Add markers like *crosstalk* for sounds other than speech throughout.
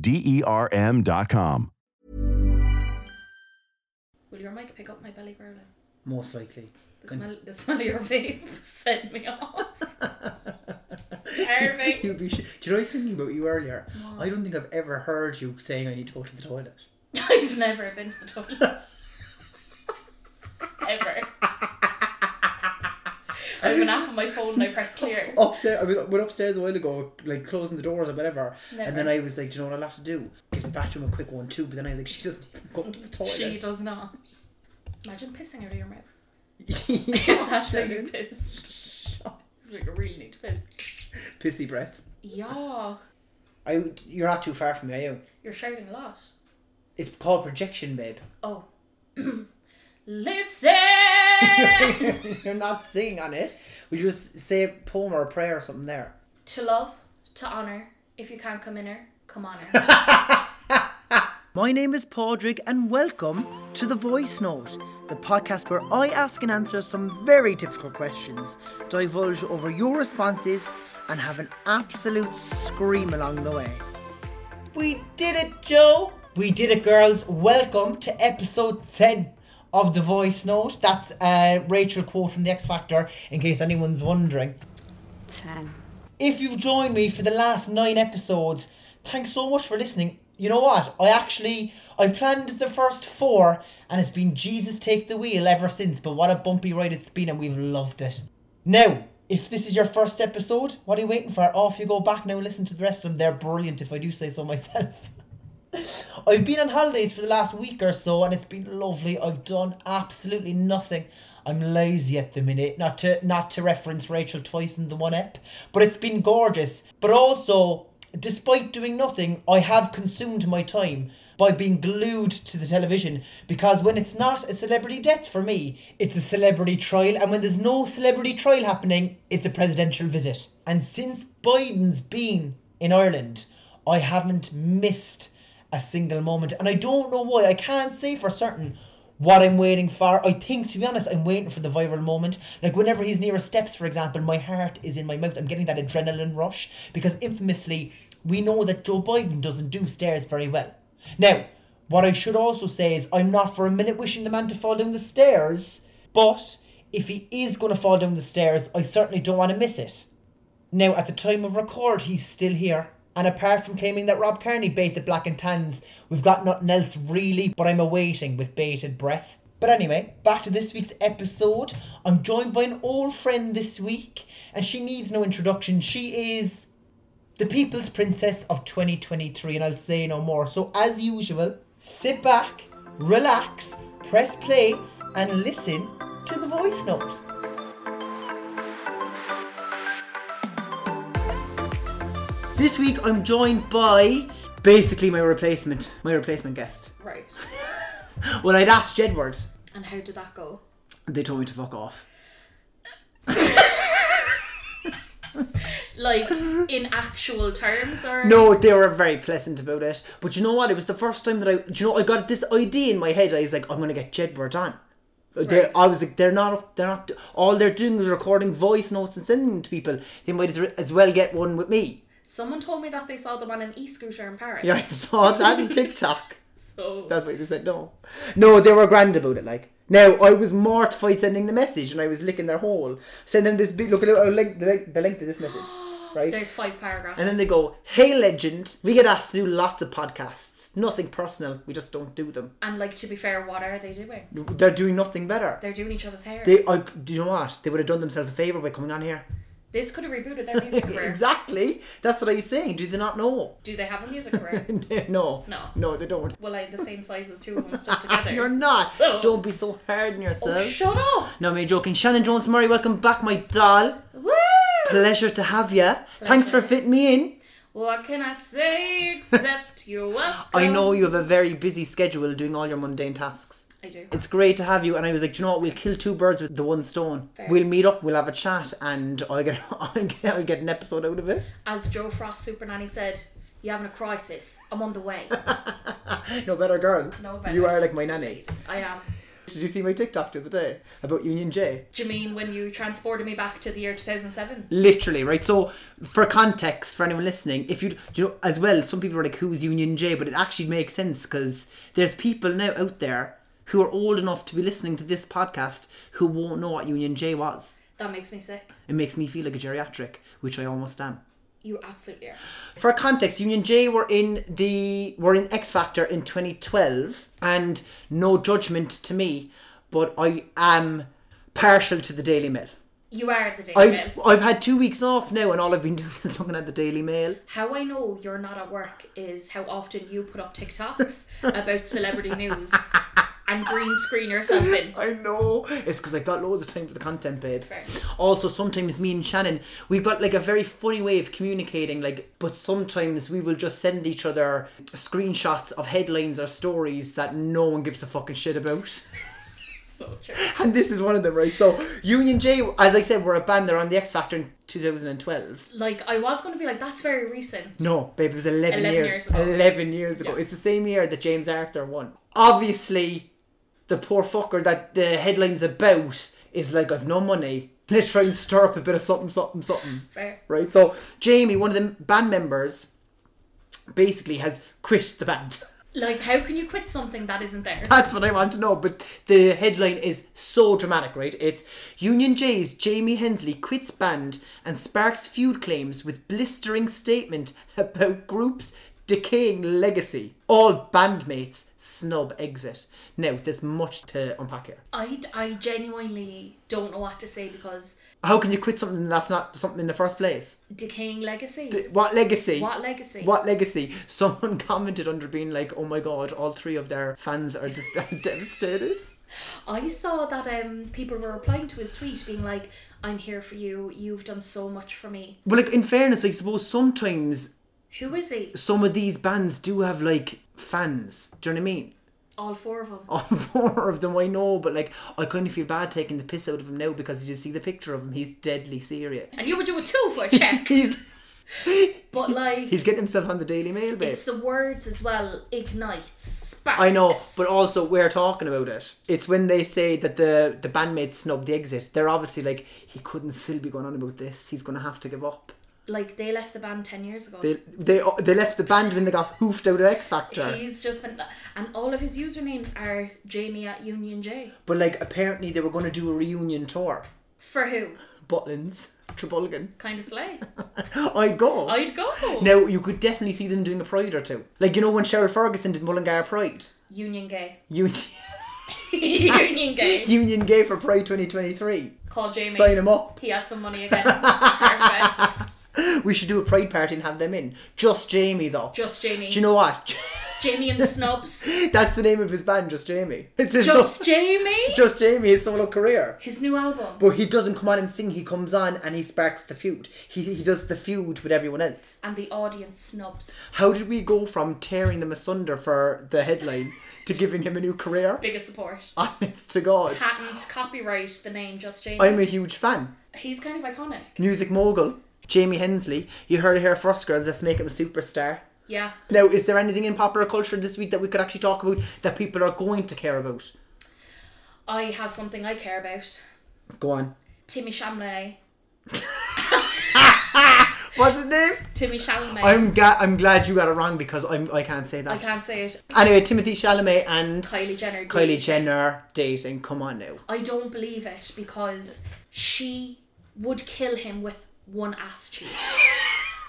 D E R com. Will your mic pick up my belly growling? Most likely. The smell, the smell of your vape *laughs* sent me off. Starving. *laughs* You'd be sh- Do you know I was thinking about you earlier? I don't think I've ever heard you saying I need to go to the toilet. *laughs* I've never been to the toilet. Ever. I have an app on my phone and I press clear. *laughs* Upstairs, I went upstairs a while ago, like closing the doors or whatever, Never. and then I was like, do you know what I'll have to do? Give the bathroom a quick one too. But then I was like, she doesn't even go to the toilet. She does not. Imagine pissing out of your mouth. *laughs* if that's how you pissed. Like, I really need to piss. Pissy breath. Yeah. I, you're not too far from me, are you? You're shouting a lot. It's called projection, babe. Oh. *clears throat* Listen! You're not singing on it. Would you just say a poem or a prayer or something there? to love, to honour. If you can't come in her, come on her. *laughs* My name is Padraig, and welcome to The Voice Note, the podcast where I ask and answer some very difficult questions, divulge over your responses, and have an absolute scream along the way. We did it, Joe! We did it, girls. Welcome to episode 10 of The Voice Note. That's a Rachel quote from The X Factor, in case anyone's wondering. If you've joined me for the last nine episodes, thanks so much for listening. You know what? I actually I planned the first four and it's been Jesus take the wheel ever since, but what a bumpy ride it's been and we've loved it. Now, if this is your first episode, what are you waiting for? Off you go back now listen to the rest of them. They're brilliant if I do say so myself. *laughs* *laughs* I've been on holidays for the last week or so and it's been lovely. I've done absolutely nothing. I'm lazy at the minute, not to not to reference Rachel twice in the one ep, but it's been gorgeous. But also, despite doing nothing, I have consumed my time by being glued to the television because when it's not a celebrity death for me, it's a celebrity trial, and when there's no celebrity trial happening, it's a presidential visit. And since Biden's been in Ireland, I haven't missed a single moment. And I don't know why. I can't say for certain what I'm waiting for. I think, to be honest, I'm waiting for the viral moment. Like whenever he's near a steps, for example, my heart is in my mouth. I'm getting that adrenaline rush because infamously, we know that Joe Biden doesn't do stairs very well. Now, what I should also say is I'm not for a minute wishing the man to fall down the stairs, but if he is going to fall down the stairs, I certainly don't want to miss it. Now, at the time of record, he's still here. And apart from claiming that Rob Kearney bait the black and tans, we've got nothing else really, but I'm awaiting with bated breath. But anyway, back to this week's episode. I'm joined by an old friend this week, and she needs no introduction. She is the People's Princess of 2023, and I'll say no more. So, as usual, sit back, relax, press play, and listen to the voice note. This week, I'm joined by basically my replacement, my replacement guest. Right. *laughs* Well, I'd asked Jedward. And how did that go? They told me to fuck off. Like in actual terms, or No, they were very pleasant about it. But you know what? It was the first time that I, you know, I got this idea in my head. I was like, I'm gonna get Jedward on. They're- Right. I was like, they're not, they're not. All they're doing is recording voice notes and sending them to people. They might as, as well get one with me. Someone told me that they saw the on in e-scooter in Paris. Yeah, I saw that on TikTok. *laughs* So That's why they said no. No, they were grand about it. Like now, I was mortified sending the message, and I was licking their hole. Send them this big. Look at the length, the length, of this message, *gasps* right? there's five paragraphs. And then they go, "Hey, legend, we get asked to do lots of podcasts. Nothing personal. We just don't do them. and like to be fair, what are they doing? They're doing nothing better. They're doing each other's hair. They, I, do you know what? They would have done themselves a favor by coming on here. This could have rebooted their *laughs* music career. exactly. That's what I was saying. Do they not know? Do they have a music career? *laughs* no. No. No, they don't. well, I'm the *laughs* same size as two of them stuck together. You're not. So- Don't be so hard on yourself. Oh, shut up! no, I'm joking. Shannon Jones Murray, welcome back, my doll. Woo! Pleasure to have you. Thanks for fitting me in. What can I say except you're welcome? I know you have a very busy schedule doing all your mundane tasks. I do. It's great to have you, and I was like, "Do you know what? We'll kill two birds with the one stone. Fair. We'll meet up, we'll have a chat, and I'll get, *laughs* I'll get, I'll get an episode out of it. As Jo Frost Super Nanny said, "You're having a crisis? I'm on the way." *laughs* No better girl. No better. You are like my nanny. I am. Did you see my TikTok the other day about Union J? Do you mean when you transported me back to the year 2007? Literally, right? So, for context, for anyone listening, if you, do you know, as well, some people are like, who's Union J? But it actually makes sense because there's people now out there who are old enough to be listening to this podcast who won't know what Union J was. That makes me sick. It makes me feel like a geriatric, which I almost am. You absolutely are. For context, Union J were in the were in X Factor in 2012, and no judgment to me, but I am partial to the Daily Mail. You are the Daily I've, Mail. I've had two weeks off now, and all I've been *laughs* doing is looking at the Daily Mail. How I know you're not at work is how often you put up TikToks *laughs* about celebrity news *laughs* and green screen or something. *laughs* I know it's because I've got loads of time for the content, babe. Fair. Also, sometimes me and Shannon, we've got like a very funny way of communicating. Like, but sometimes we will just send each other screenshots of headlines or stories that no one gives a fucking shit about. *laughs* So true. And this is one of them, right? So Union J, as I said, were a band. They're on the X Factor in 2012. Like I was going to be like, that's very recent. No, babe, it was 11, 11 years, years ago. 11 years ago. Yeah. It's the same year that James Arthur won. Obviously, the poor fucker that the headline's about is like, I've no money. Let's try and stir up a bit of something, something, something. Fair. Right? So, Jaymi, one of the band members, basically has quit the band. *laughs* Like, how can you quit something that isn't there? That's what I want to know. But the headline is so dramatic, right? It's Union J's Jaymi Hensley quits band and sparks feud claims with blistering statement about group's decaying legacy. All bandmates snub exit. Now, there's much to unpack here. I, I genuinely don't know what to say because How can you quit something that's not something in the first place? decaying legacy. D- What legacy? what legacy? What legacy? *laughs* Someone commented under being like, "Oh my god, all three of their fans are just *laughs* devastated." I saw that um people were replying to his tweet being like, "I'm here for you. You've done so much for me." Well, like in fairness, I suppose sometimes Who is he? some of these bands do have like fans. Do you know what I mean? All four of them. All *laughs* four of them I know, but like I kind of feel bad taking the piss out of him now because you just see the picture of him. He's deadly serious. And you would do a two for a *laughs* check. He's *laughs* but like he's getting himself on the Daily Mail, babe. it's the words as well. Ignites, sparks. I know, but also we're talking about it. It's when they say that the the bandmates snubbed the exit. They're obviously like he couldn't still be going on about this. He's going to have to give up. Like they left the band ten years ago. They they they left the band when they got hoofed out of X Factor. He's just been, and all of his usernames are Jaymi at Union J. But like apparently they were going to do a reunion tour. For who? Butlins, Trabolgan. Kind of slay. *laughs* I'd go. I'd go. Now you could definitely see them doing a pride or two. Like you know when Cheryl Fergison did Mullingar Pride. Union Gay. You *laughs* *laughs* Union *laughs* gay. Union Gay for Pride 2023. Call Jaymi. Sign him up. He has some money *laughs* again. Perfect. We should do a Pride party and have them in. Just Jaymi, though. Just Jaymi. Do you know what? Jaymi and the Snubs. *laughs* That's the name of his band, Just Jaymi. It's his Just Jaymi. *laughs* Just Jaymi, his solo career. His new album. But he doesn't come on and sing, he comes on and he sparks the feud. He, he does the feud with everyone else. And the audience snubs. How did we go from tearing them asunder for the headline *laughs* to giving him a new career? Biggest support. Honest to God. Patent copyright the name Just Jaymi. I'm a huge fan. He's kind of iconic. Music mogul, Jaymi Hensley. You heard it here first, girls. Let's make him a superstar. Yeah. Now, is there anything in popular culture this week that we could actually talk about that people are going to care about? I have something I care about. Go on. Timmy Chalamet. *laughs* What's his name? Timmy Chalamet. I'm ga- I'm glad you got it wrong because I'm I can't say that. I can't say it. Anyway, Timothy Chalamet and Kylie Jenner. Kylie did. Jenner dating. Come on now. I don't believe it because she would kill him with one ass cheek. *laughs*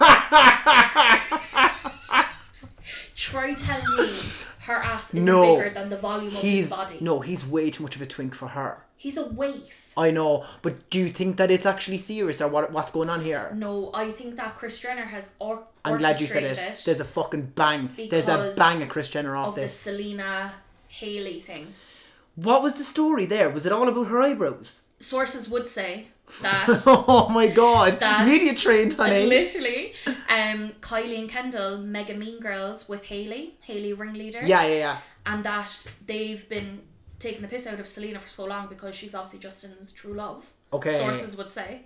Try telling me her ass isn't No. bigger than the volume of his body. no, he's way too much of a twink for her. He's a waif. I know, but do you think that it's actually serious or what? What's going on here? No, I think that Kris Jenner has or- I'm glad you said it. orchestrated There's a fucking bang. There's a bang of Kris Jenner off of the this. Selena Hailey thing. What was the story there? Was it all about her eyebrows? Sources would say that *laughs* oh my god! That- Media trained, honey. literally, um, Kylie and Kendall, mega mean girls with Hailey, Hailey ringleader. Yeah, yeah, yeah. and that they've been taking the piss out of Selena for so long because she's obviously Justin's true love. Okay. Sources would say.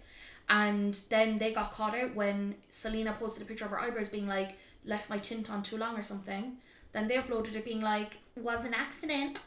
And then they got caught out when Selena posted a picture of her eyebrows being like, left my tint on too long or something. Then they uploaded it being like, was an accident.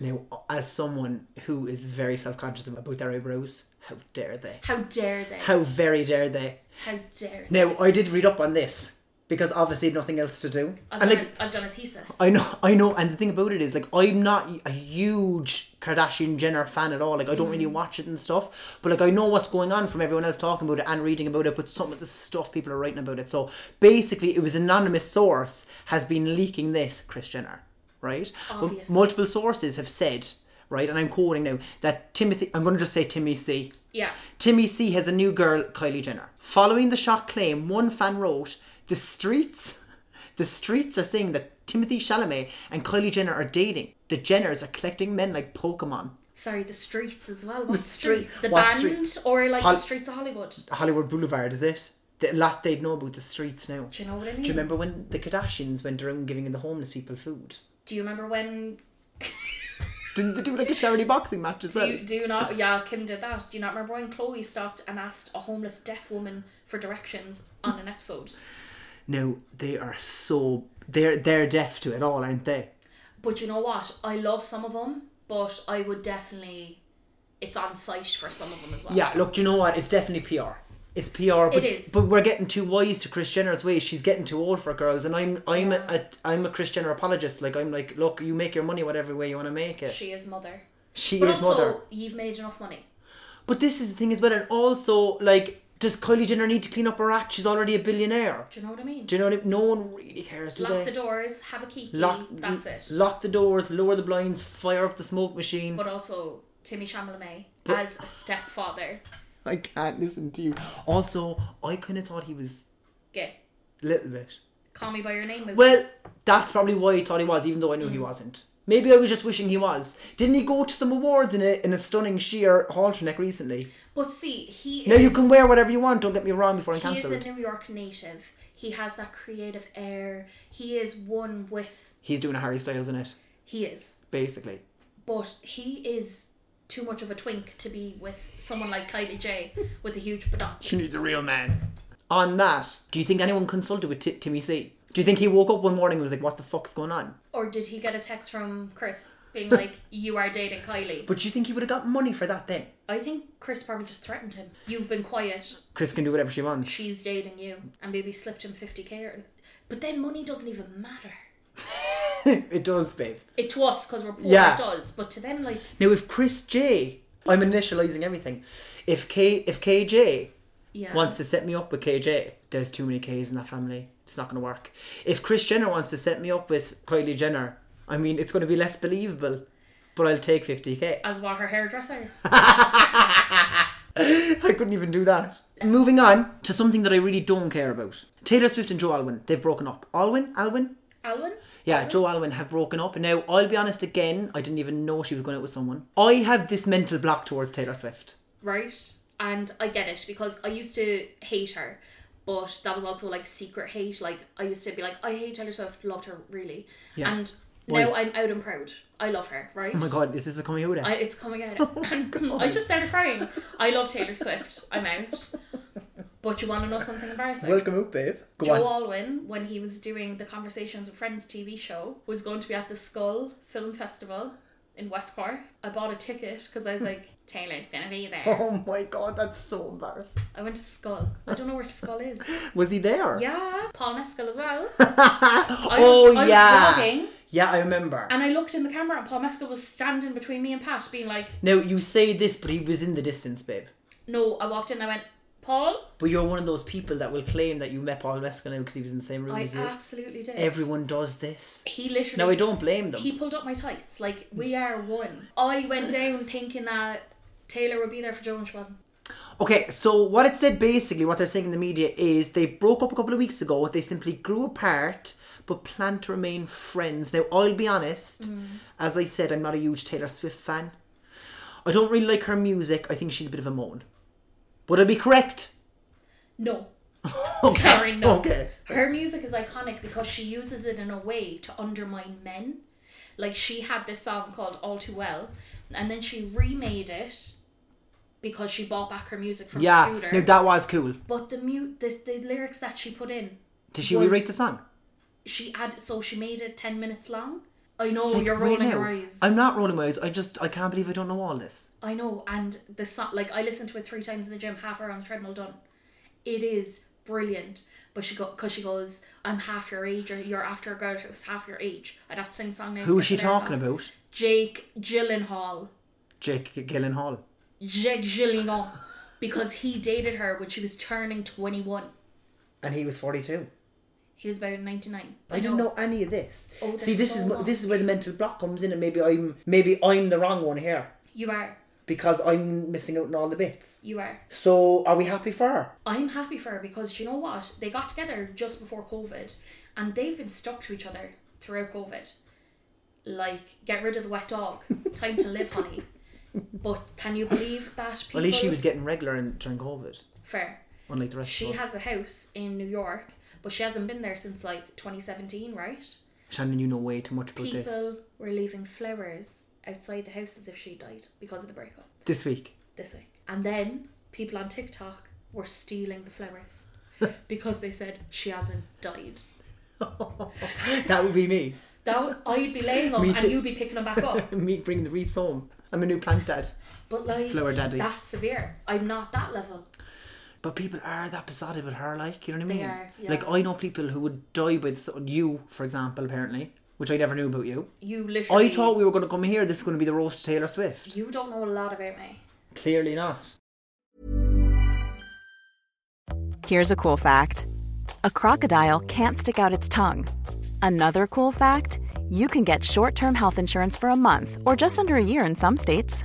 Now, as someone who is very self-conscious about their eyebrows, how dare they? How dare they? How very dare they? How dare they? Now, I did read up on this because obviously nothing else to do. I've, and done like, a, I've done a thesis. I know, I know, and the thing about it is, like, I'm not a huge Kardashian Jenner fan at all. Like, I don't really mm-hmm. watch it and stuff, but like, I know what's going on from everyone else talking about it and reading about it. But some of the stuff people are writing about it. So basically, it was anonymous source has been leaking this, Kris Jenner, right? But Obviously. multiple sources have said, right, and I'm quoting now that Timothy. I'm going to just say Timmy C. yeah. Timmy C has a new girl, Kylie Jenner. Following the shock claim, one fan wrote, "The streets, *laughs* the streets are saying that Timothy Chalamet and Kylie Jenner are dating. The Jenners are collecting men like Pokemon." Sorry, the streets as well. What street- streets? The what band street? or like Hol- the streets of Hollywood? Hollywood Boulevard, is it? The lot they'd know about the streets now. Do you know what I mean? Do you remember when the Kardashians went around giving the homeless people food? Do you remember when Didn't they do like a charity boxing match as Do well? you, do you not? Yeah, Kim did that. Do you not remember when Khloé stopped and asked a homeless deaf woman for directions on an episode? Now they are so they're they're deaf to it all, aren't they? But you know what? I love some of them, but I would definitely. It's on site for some of them as well. Yeah, look, do you know what? It's definitely PR. It's PR, but, It is. but we're getting too wise to Kris Jenner's ways. She's getting too old for girls, and I'm I'm a, a I'm a Kris Jenner apologist. Like I'm like, look, you make your money whatever way you want to make it. She, is mother. She is also, mother. you've made enough money. But this is the thing as well, and also like, does Kylie Jenner need to clean up her act? She's already a billionaire. Do you know what I mean? Do you know what I mean? No one really cares, do Lock they? the doors, have a key. Lock, that's it. Lock the doors, lower the blinds, fire up the smoke machine. but also Timmy Chalamet But- as a stepfather. *laughs* I can't listen to you. Also, I kind of thought he was Gay. a little bit. Call me by your name. movie. Well, that's probably why I thought he was, even though I knew he mm. wasn't. Maybe I was just wishing he was. Didn't he go to some awards in a in a stunning sheer halter neck recently? But see, he Now is, you can wear whatever you want. Don't get me wrong. Before I'm He is a New York native. He has that creative air. He is one with. he's doing a Harry Styles in it, He is, basically. but he is too much of a twink to be with someone like Kylie J *laughs* with a huge badonk. She needs a real man. On that, do you think anyone consulted with T- Timmy C? Do you think he woke up one morning and was like, "What the fuck's going on"? Or did he get a text from Kris being like, *laughs* "You are dating Kylie"? But do you think he would have got money for that then? I think Kris probably just threatened him. You've been quiet. Kris can do whatever she wants. She's dating you, and maybe slipped him fifty k. Or... But then money doesn't even matter. *laughs* it does, babe. It to us because we're poor. Yeah. It does, but to them, like, Now, if Kris J, I'm initializing everything. If K, if KJ yeah, wants to set me up with KJ, there's too many K's in that family. It's not going to work. If Kris Jenner wants to set me up with Kylie Jenner, I mean, it's going to be less believable. but I'll take 50k. As what her hairdresser. *laughs* I couldn't even do that. Moving on to something that I really don't care about. Taylor Swift and Joe Alwyn, they've broken up. Alwyn? Alwyn? Alwyn? Yeah, Joe Alwyn have broken up. Now, I'll be honest again, I didn't even know she was going out with someone. I have this mental block towards Taylor Swift. Right? And I get it because I used to hate her. But that was also like secret hate. Like I used to be like, I hate Taylor Swift, loved her really. Yeah. And Why? now I'm out and proud. I love her, right? Oh my god, is this a coming out? I, it's coming out. *laughs* Oh I just started crying. I love Taylor Swift. I'm out. But you want to know something embarrassing? Welcome out, babe. Go Joe on. Alwyn, when he was doing the Conversations with Friends TV show, was going to be at the Schull Film Festival in West Cork. I bought a ticket because I was like, *laughs* Taylor's gonna be there. Oh my god, that's so embarrassing. I went to Schull. I don't know where Schull is. *laughs* Was he there? Yeah, Paul Mescal as well. *laughs* I oh was, I yeah. was vlogging yeah, I remember. and I looked in the camera and Paul Mescal was standing between me and Pat, being like, "No, you say this, but he was in the distance, babe. "No." I walked in. and I went, "Paul." But you're one of those people that will claim that you met Paul Mescal now because he was in the same room I as you. absolutely did. Everyone does this. He literally. Now I don't blame them. He pulled up my tights. Like we are one. I went down thinking that Taylor would be there for Joe and she wasn't. Okay, so what it said basically, what they're saying in the media is they broke up a couple of weeks ago. They simply grew apart, but plan to remain friends. Now, I'll be honest, Mm. as I said, I'm not a huge Taylor Swift fan. I don't really like her music. I think she's a bit of a moan. Would I be correct? No. *laughs* Okay, Sorry, no. okay. Her music is iconic because she uses it in a way to undermine men. Like she had this song called All Too Well, and then she remade it because she bought back her music from Yeah, Scooter. no, that was cool. but the mute, the, the lyrics that she put in, Did she was- rewrite the song? she added, so she made it ten minutes long. I know Like, you're right rolling now, your eyes. I'm not rolling my eyes. I just, I can't believe I don't know all this. I know, and the song, like I listened to it three times in the gym, half hour on the treadmill, done. It is brilliant, but she got because she goes, "I'm half your age, or you're after a girl who's half your age." I'd have to sing the song now. Who is she talking off. about? Jake Gyllenhaal. Jake Gyllenhaal. Jake Gyllenhaal, because he dated her when she was turning twenty one. And he was 42. He was about ninety nine. I didn't know any of this. Oh, See, this so is much. this is where the mental block comes in, and maybe I'm maybe I'm the wrong one here You are. because I'm missing out on all the bits. You are. So, are we happy for her? I'm happy for her because do you know what? They got together just before COVID and they've been stuck to each other throughout COVID. Like, get rid of the wet dog. *laughs* Time to live, honey. But can you believe that people. Well, at least she was getting regular in, during COVID, Fair. unlike the rest She of us. has a house in New York, but she hasn't been there since like 2017, right? Shannon, you know way too much about People this. were leaving flowers outside the house as if she died because of the breakup This week. this week. And then people on TikTok were stealing the flowers *laughs* because they said she hasn't died. *laughs* that would be me. That would, I'd be laying them Me and you'd be picking them back up. *laughs* me bringing the wreaths home. I'm a new plant dad. But like Flower daddy. that's severe. I'm not that level. But people are that besotted with her, like, you know what I They mean? are, yeah. Like, I know people who would die with you, for example, apparently, which I never knew about you. You literally. I thought we were going to come here, this is going to be the roast of Taylor Swift. You don't know a lot about me. Clearly not. Here's a cool fact a crocodile can't stick out its tongue. Another cool fact you can get short term health insurance for a month or just under a year in some states.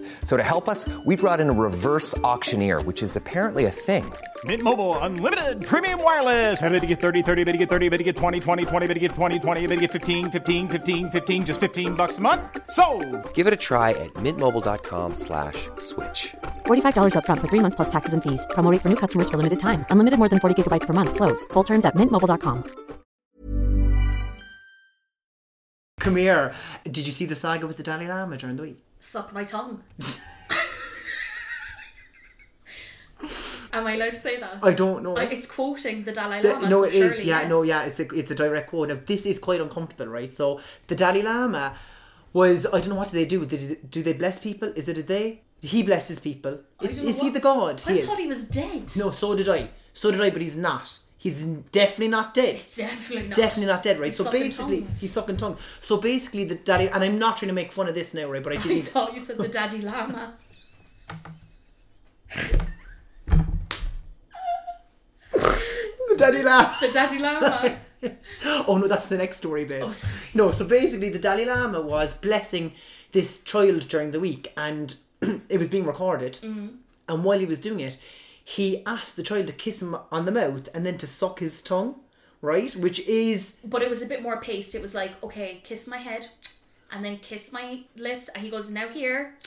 So to help us, we brought in a reverse auctioneer, which is apparently a thing. Mint Mobile unlimited premium wireless. Ready to get 30, 30, bit to get 30, bit to get 20, 20, 20, bit to get 20, 20, bit to get 15, 15, 15, 15 just 15 bucks a month. So, Give it a try at mintmobile.com slash switch. $45 upfront for three months plus taxes and fees. Promo rate for new customers for limited time. Unlimited more than 40 gigabytes per month. Slows. Full terms at mintmobile.com. Come here. Did you see the saga with the Dalai Lama during the week? Suck my tongue. Am I allowed to say that? I don't know. I, it's quoting the Dalai The- Lama. no, so it is. Yeah, yes. no, yeah. It's a it's a direct quote. Now, this is quite uncomfortable, right? So the Dalai Lama was I don't know what do they do? Did, do they bless people? Is it a they? He blesses people. Is, is he the god? I he thought is. he was dead. No, so did I. So did I, but he's not. He's definitely not dead. Definitely not. Definitely not dead, right? He's so basically, tongues. he's sucking tongue. So basically, the daddy, and I'm not trying to make fun of this now, right? But I *laughs* I didn't. thought you said the *laughs* daddy llama. the daddy laugh. The daddy llama. *laughs* oh no, that's the next story, babe. Oh, sorry. no, so basically, the Dalai Lama was blessing this child during the week, and *clears throat* it was being recorded. Mm. And while he was doing it, he asked the child to kiss him on the mouth and then to suck his tongue, right? Which is But it was a bit more paced. It was like, okay, kiss my head, and then kiss my lips. And he goes, now here.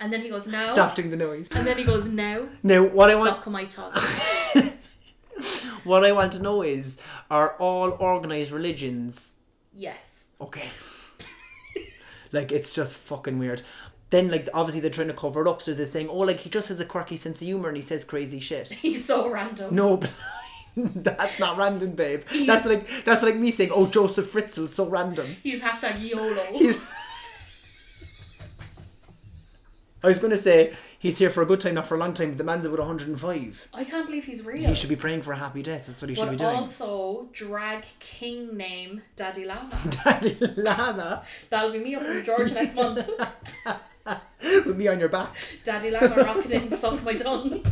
And then he goes, now. stop doing the noise. And then he goes, now. Now, what I want, Suck my tongue. *laughs* what I want to know is, are all organized religions yes. okay? *laughs* like it's just fucking weird. Then, like, obviously they're trying to cover it up, so they're saying, "Oh, like he just has a quirky sense of humor and he says crazy shit." *laughs* He's so random. No, but *laughs* that's not random, babe. That's like that's like me saying, "Oh, Josef Fritzl's so random." He's hashtag YOLO. He's. *laughs* I was going to say he's here for a good time, not for a long time. But the man's about 105. I can't believe he's real. He should be praying for a happy death. That's what he should be doing. also, drag king name Daddy Llama. Daddy Lama That'll be me up in Georgia next month. *laughs* with me on your back. Daddy Llama rocking in, suck my tongue.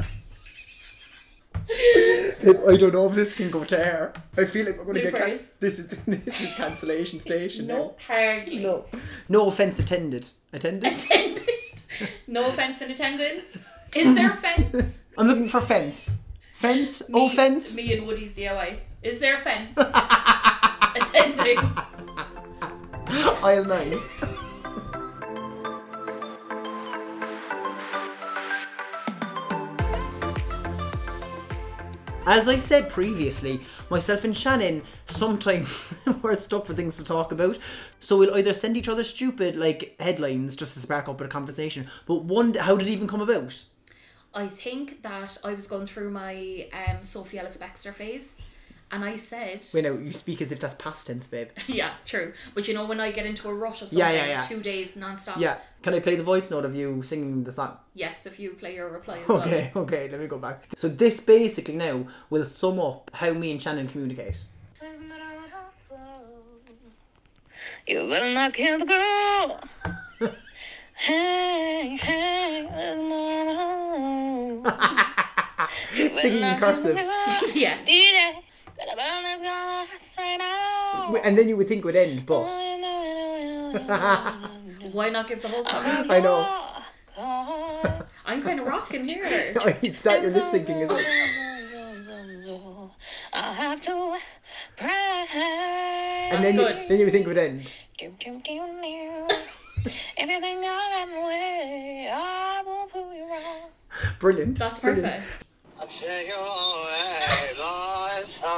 I don't know if this can go to air. I feel like we're going to get can- this is *laughs* this is cancellation station. No, hardly. no, no offense attended. Attended. Attended. No offense in attendance. Is there a fence? *laughs* I'm looking for fence. Fence. Oh, fence. Me and Woody's DIY. Is there a fence? Attending. Aisle nine. As I said previously, myself and Shannon sometimes *laughs* we're stuck for things to talk about. So we'll either send each other stupid like headlines just to spark up a conversation. But one, how did it even come about? I think that I was going through my um, Sophie Ellis Bextor phase, and I said, Wait, now you speak as if that's past tense, babe. *laughs* "Yeah, true." But you know, when I get into a rut of something, Yeah, yeah, yeah. two days non-stop. Yeah, can I play the voice note of you singing the song? Yes, if you play your reply as *laughs* Okay, okay, let me go back. So this basically now will sum up how me and Shannon communicate. You will not kill the girl. *laughs* hey, hey, there's no Singing in cursive. well. yes. DJ, gotta burn this girl straight out. Wait, And then you would think it would end, but Why not give the whole song? I know. I'm kind of rocking here. *laughs* Oh, it's that you're lip syncing as well. I have to pray. And then you, then you would think it would end. If you think I'm way, I won't prove you wrong. Brilliant. That's brilliant.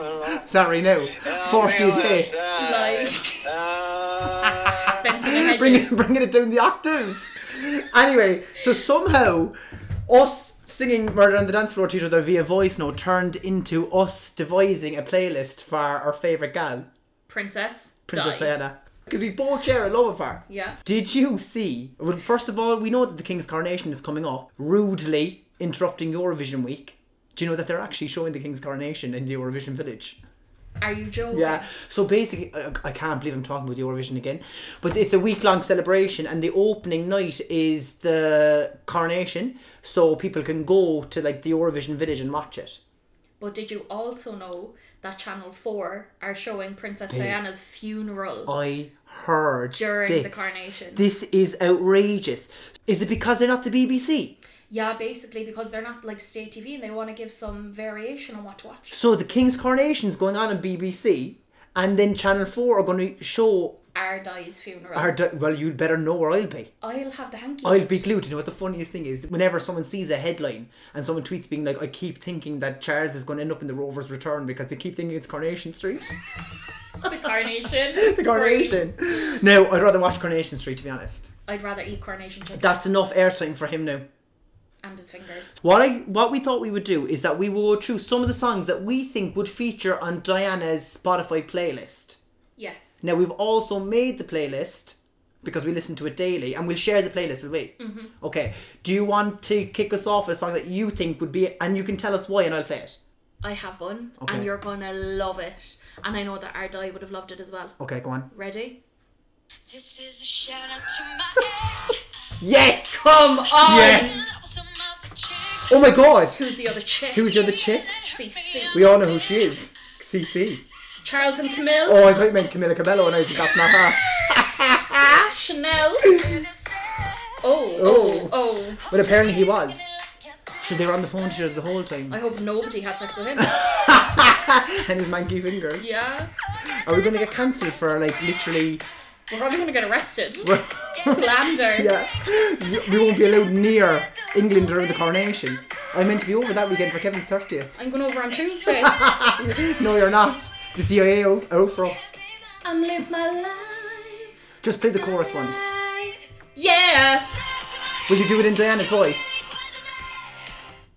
Perfect. Sorry, no. 40 a day. Like Benson and *laughs* Bring it, bringing it down the octave. Anyway, so somehow us singing Murder on the Dance Floor to each other via voice note turned into us devising a playlist for our favourite gal, Princess. Princess Di. Diana. Because we both share a love of her. Yeah. Did you see? Well, first of all, we know that the King's coronation is coming up, rudely interrupting Eurovision week. Do you know that they're actually showing the King's coronation in the Eurovision village? Are you joking? Yeah. So basically, I, I can't believe I'm talking about the Eurovision again, but it's a week long celebration, and the opening night is the coronation, so people can go to like the Eurovision village and watch it. But did you also know that Channel 4 are showing Princess. Diana's funeral? I heard During this. the coronation. This is outrageous. Is it because they're not the BBC? Yeah, basically because they're not like state TV and they want to give some variation on what to watch. So the King's coronation is going on on BBC, and then Channel Four are going to show Ardi's funeral. our. Well, you'd better know where I'll be. I'll have the hanky. I'll be glued. You know what the funniest thing is? Whenever someone sees a headline and someone tweets being like, "I keep thinking that Charles is going to end up in the Rover's return because they keep thinking it's Coronation Street." *laughs* the coronation. *laughs* the Coronation. No, I'd rather watch Coronation Street to be honest. I'd rather eat coronation chicken That's enough airtime for him now. And his fingers. What I what we thought we would do is that we will go through some of the songs that we think would feature on Diana's Spotify playlist. Yes. Now we've also made the playlist because we listen to it daily and we'll share the playlist, will we? Mhm. Okay. Do you want to kick us off with a song that you think would be, and you can tell us why, and I'll play it. I have one, Okay. and you're gonna love it. And I know that our die would have loved it as well. Okay, go on. Ready? This is a shout out to my Yes! Come on! Yes! Oh my god! Who's the other chick? Who's the other chick? CC. We all know who she is. CC. Charles and Camille. Oh, I thought you meant Camila Cabello, and I was like, that's not her. Chanel. Oh, oh, oh, oh. But apparently he was. Should they were on the phone to each other the whole time? I hope nobody had sex with him. *laughs* and his manky fingers. yeah. Are we going to get cancelled for like literally? We're probably gonna get arrested. *laughs* We're- Slander. *laughs* yeah, we- we won't be allowed near England during the coronation. I meant to be over that weekend for Kevin's thirtieth. I'm going over on *laughs* Tuesday. no, you're not. The CIA out, out for us. I'm live my life. Just play the chorus once. Yeah. Will you do it in Diana's voice?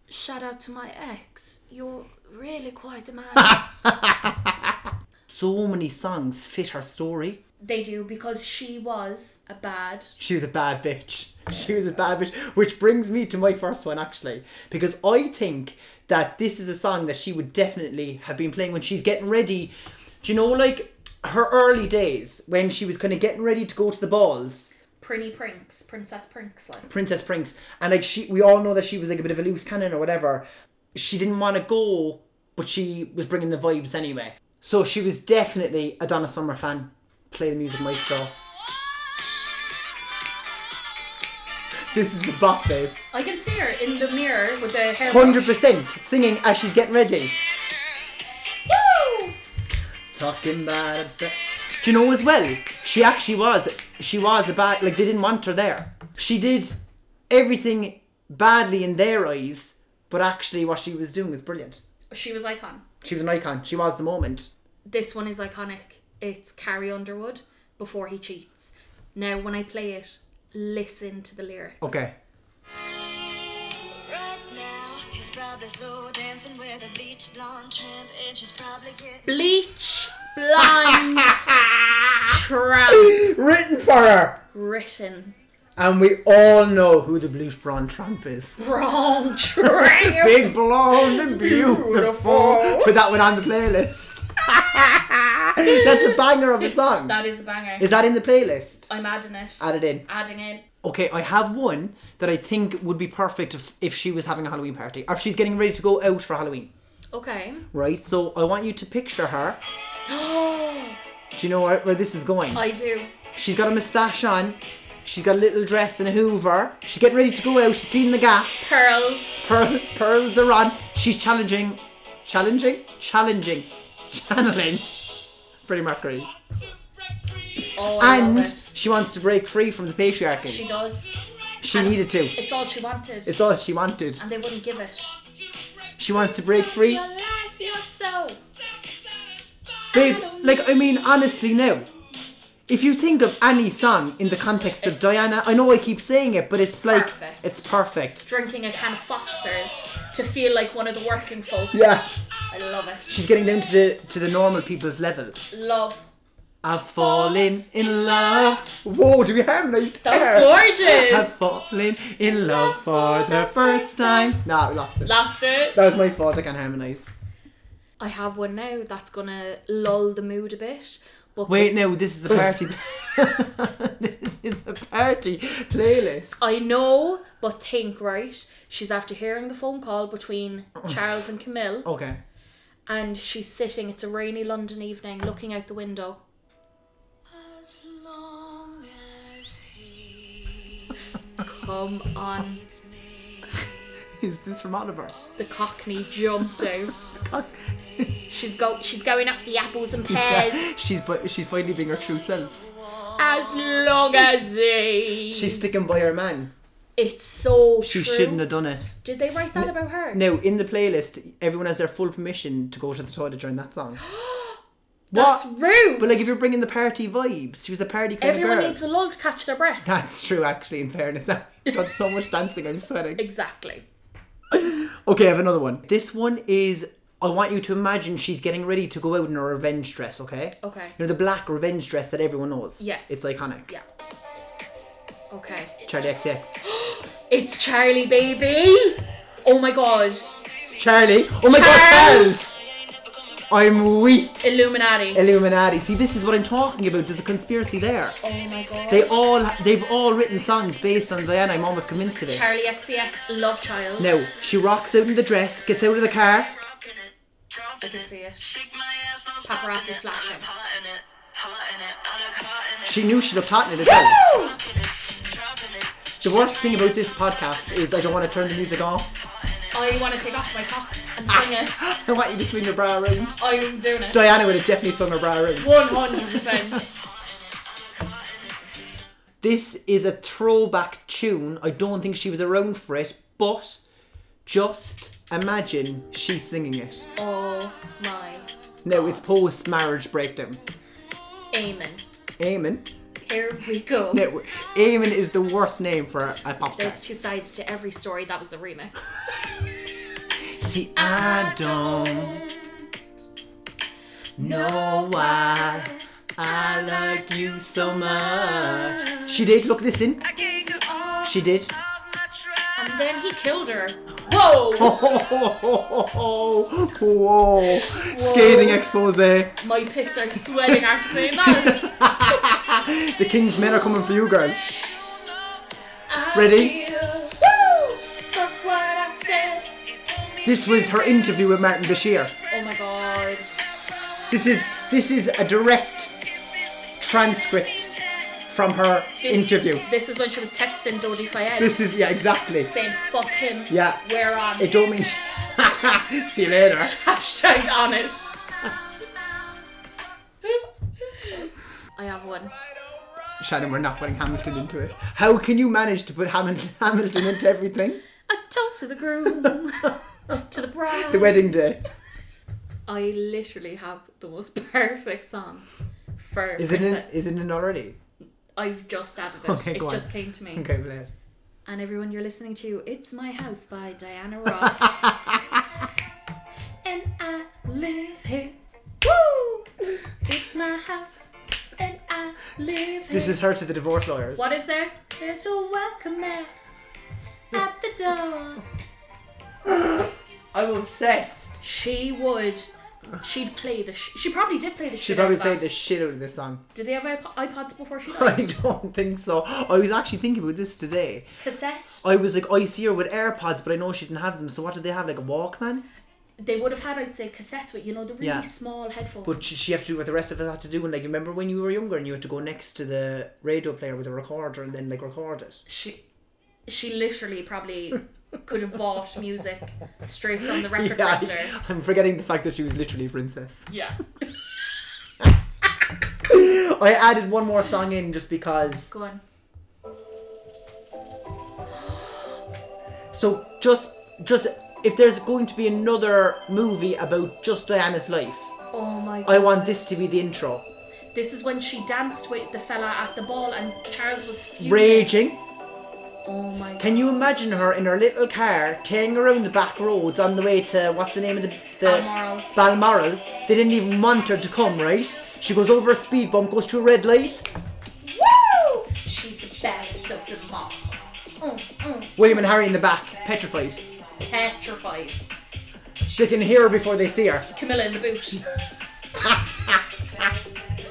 Shout out to my ex. You're really quite the man. So many songs fit her story. They do because she was a bad. She was a bad bitch. She was a bad bitch. Which brings me to my first one actually. Because I think that this is a song that she would definitely have been playing when she's getting ready. Do you know like her early days when she was kind of getting ready to go to the balls? Prinny Prinks, Princess Prinks, like. Princess Prinks. And like she we all know that she was like a bit of a loose cannon or whatever. She didn't want to go, but she was bringing the vibes anyway. So she was definitely a Donna Summer fan. Play the music maestro. This is the bop, babe. I can see her in the mirror with the hair. Hundred percent singing as she's getting ready. Woo! Talking about a Do you know as well? She actually was. She was a bad. Like they didn't want her there. She did everything badly in their eyes, but actually what she was doing was brilliant. She was icon. She was an icon. She was the moment. This one is iconic. It's Carrie Underwood before he cheats. Now, when I play it, listen to the lyrics. Okay. Right now, he's probably slow dancing with a bleach blonde tramp, and she's probably getting. Bleach, blonde, *laughs* tramp, Written for her. written, And we all know who the bleach Blonde Tramp is. wrong *laughs* tramp. Big, blonde, and beautiful. Beautiful. Put that one on the playlist. *laughs* That's a banger of a song. That is a banger. Is that in the playlist? I'm adding it. Add it in. Adding it. Okay, I have one that I think would be perfect if, if she was having a Halloween party. Or if she's getting ready to go out for Halloween. Okay. Right? So I want you to picture her. Oh, *gasps* Do you know where, where this is going? I do. She's got a moustache on. She's got a little dress and a hoover. She's getting ready to go out. She's cleaning the gas. Pearls. Pearl, pearls are on. She's challenging. Challenging? Challenging. Channeling. Freddie Mercury. Oh, I and it. she wants to break free from the patriarchy. She does. She And needed to. It's all she wanted. It's all she wanted. and they wouldn't give it. She wants to break free. Your lies. Babe, like, I mean, honestly now, if you think of any song in the context of Diana, I know I keep saying it, but it's like, Perfect. it's perfect. Drinking a can of Fosters to feel like one of the working folk. Yeah. I love it. She's getting down to the to the normal people's level. Love. I've fallen in love. Whoa, do we harmonise That there? was gorgeous. I've fallen in love for the first time. Nah, we lost it. Lost it. That was my fault. I can't harmonise. I have one now that's gonna lull the mood a bit. But Wait, no, this is the party. *laughs* this is the party playlist. I know, but think right. She's after hearing the phone call between *clears throat* Charles and Camille, Okay. and she's sitting. It's a rainy London evening, looking out the window. As long as he Come on, needs me. Is this from Oliver? the Cockney jumped out. She's go. She's going up the apples and *laughs* pears. Yeah, she's but she's finally being her true self. As long as he. She's sticking by her man. It's so She true. shouldn't have done it. Did they write that about her? No, in the playlist, everyone has their full permission to go to the toilet during that song. *gasps* That's What? rude. But like, if you're bringing the party vibes, she was a party kind Everyone of girl. needs a lull to catch their breath. That's true, actually. In fairness, *laughs* I've done so much dancing, I'm sweating. Exactly. Okay, I have another one. This one is. I want you to imagine she's getting ready to go out in her revenge dress. Okay. Okay. You know the black revenge dress that everyone knows. Yes. It's iconic. Yeah. Okay. Charli XCX. *gasps* It's Charlie, baby! Oh my god. Charlie. Oh my Charles! god, Charles! I'm weak. Illuminati. Illuminati. See, this is what I'm talking about. There's a conspiracy there. oh my god. They all, they've all written songs based on Diana. I'm almost convinced of it. Charli XCX, Love Child. No, she rocks out in the dress, gets out of the car. I can see it. Paparazzi flashing. She knew she looked hot in it as well. The worst thing about this podcast is I don't want to turn the music off. I want to take off my top and it. *gasps* I want you to swing your bra around. Oh, I'm doing it. Diana would have definitely swung her bra around. 100%. This is a throwback tune. I don't think she was around for it, but just imagine she's singing it. Oh my. Now it's post marriage breakdown. Amen. Amen. Here we go. Now, Amen is the worst name for a, a pop star. There's two sides to every story. That was the remix. *laughs* See, I don't know why I like you so much. She did. Look, listen. She did. And then he killed her. Whoa! Whoa! *laughs* Whoa. Scathing expose. My pits are sweating after saying that. The king's men are coming for you, girl. I Ready? This was her interview with Martin Bashir. Oh my god. This is this is a direct transcript from her This- interview. This is when she was texting Dodi Fayed. This is yeah, exactly. saying fuck him. Yeah. We're on. It don't mean. *laughs* See you later. Hashtag on it. I have one. Shannon, we're not putting Hamilton into it. How can you manage to put Hamilton, *laughs* Hamilton into everything? A toast to the groom, *laughs* *laughs* to the bride. The wedding day. *laughs* I literally have the most *laughs* perfect song for Is it in? Is it in already? I've just added it. Okay, it on. just came to me. Okay, Blade. And everyone, you're listening to "It's My House" by Diana Ross. and I live here. Woo! It's my house, and I live here. This is her to the divorce lawyers. What is there? There's a welcome mat at the door. I'm obsessed. She would. She'd play the. Sh- she probably did play the She shit probably out of played that. the shit out of this song. Did they have iP- iPods before she *laughs* I don't think so. I was actually thinking about this today. Cassette. I was like, I see her with AirPods, but I know she didn't have them. So what did they have? Like a Walkman? They would have had, I'd say, cassettes with you know the really Yeah. small headphones. But she, she have to do what the rest of us had to do. And like, remember when you were younger and you had to go next to the radio player with a recorder and then like record it? she, she literally probably *laughs* could have bought music straight from the *laughs* record Yeah, collector. I, I'm forgetting the fact that she was literally a princess. Yeah. *laughs* I added one more song in just because. Go on. So just, just if there's going to be another movie about just Diana's life, Oh my. God. I want this to be the intro. This is when she danced with the fella at the ball, and Charles was fuming. Raging. Oh my. Can you imagine her in her little car, tearing around the back roads on the way to what's the name of the, the Balmoral. Balmoral. They didn't even want her to come, right? She goes over a speed bump, goes through a red light. Woo! She's the best of them all. Mm, mm. William and Harry in the back, petrified. Petrified. They can hear her before they see her. Camilla in the boot.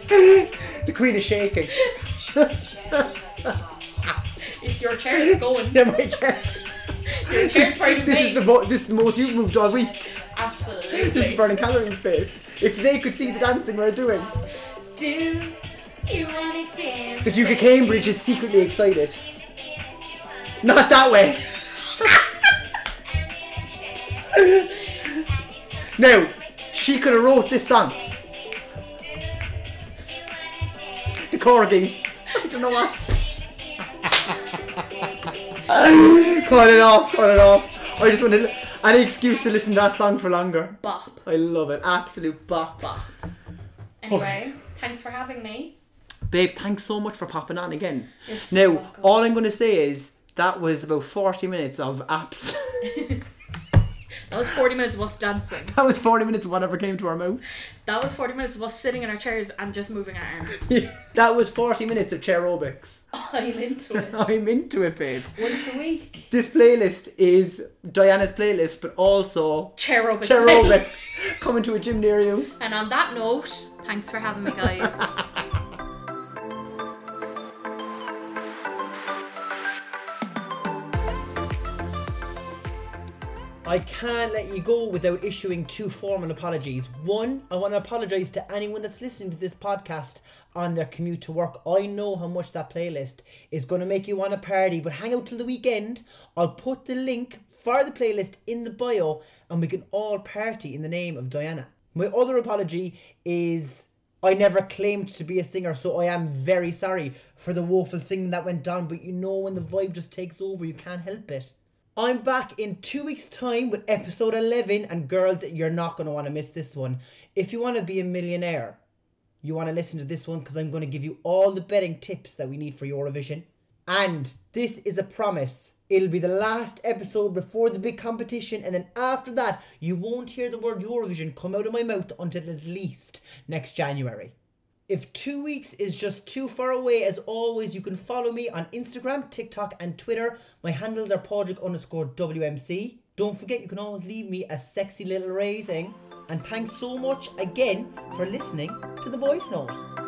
*laughs* *laughs* The Queen is shaking. *laughs* It's your chair that's going. *laughs* Yeah, my chair. *laughs* Your chair's fighting This is the mo- this is the most you've moved all week. Absolutely. This is burning calories, babe. If they could see the dancing we're doing. Do you wanna dance? The Duke of Cambridge is secretly excited. Not that way. *laughs* now, she could have wrote this song. The corgis. I don't know what. *laughs* cut it off, cut it off. I just wanted any excuse to listen to that song for longer. Bop. I love it. Absolute bop. Bop. Oh. Anyway, thanks for having me. Babe, thanks so much for popping on again. You're so now, welcome. all I'm going to say is that was about 40 minutes of apps. *laughs* That was 40 minutes of us dancing. That was 40 minutes of whatever came to our mouth. That was 40 minutes of us sitting in our chairs and just moving our arms. *laughs* that was 40 minutes of chair aerobics. *laughs* I'm into it. *laughs* I'm into it, babe. Once a week. This playlist is Diana's playlist, but also Chair aerobics. chair aerobics coming to a gym near you. And on that note, thanks for having me, guys. I can't let you go without issuing two formal apologies. One, I want to apologise to anyone that's listening to this podcast on their commute to work. I know how much that playlist is going to make you want to party, but hang out till the weekend. I'll put the link for the playlist in the bio and we can all party in the name of Diana. My other apology is I never claimed to be a singer, so I am very sorry for the woeful singing that went on, but you know when the vibe just takes over, you can't help it. I'm back in two weeks' time with episode 11, and girls, you're not going to want to miss this one. If you want to be a millionaire, you want to listen to this one because I'm going to give you all the betting tips that we need for Eurovision. And this is a promise. It'll be the last episode before the big competition, and then after that, you won't hear the word Eurovision come out of my mouth until at least next January. If two weeks is just too far away, as always, you can follow me on Instagram, TikTok, and Twitter. My handles are Pádraig underscore WMC. Don't forget, you can always leave me a sexy little rating. And thanks so much again for listening to the voice note.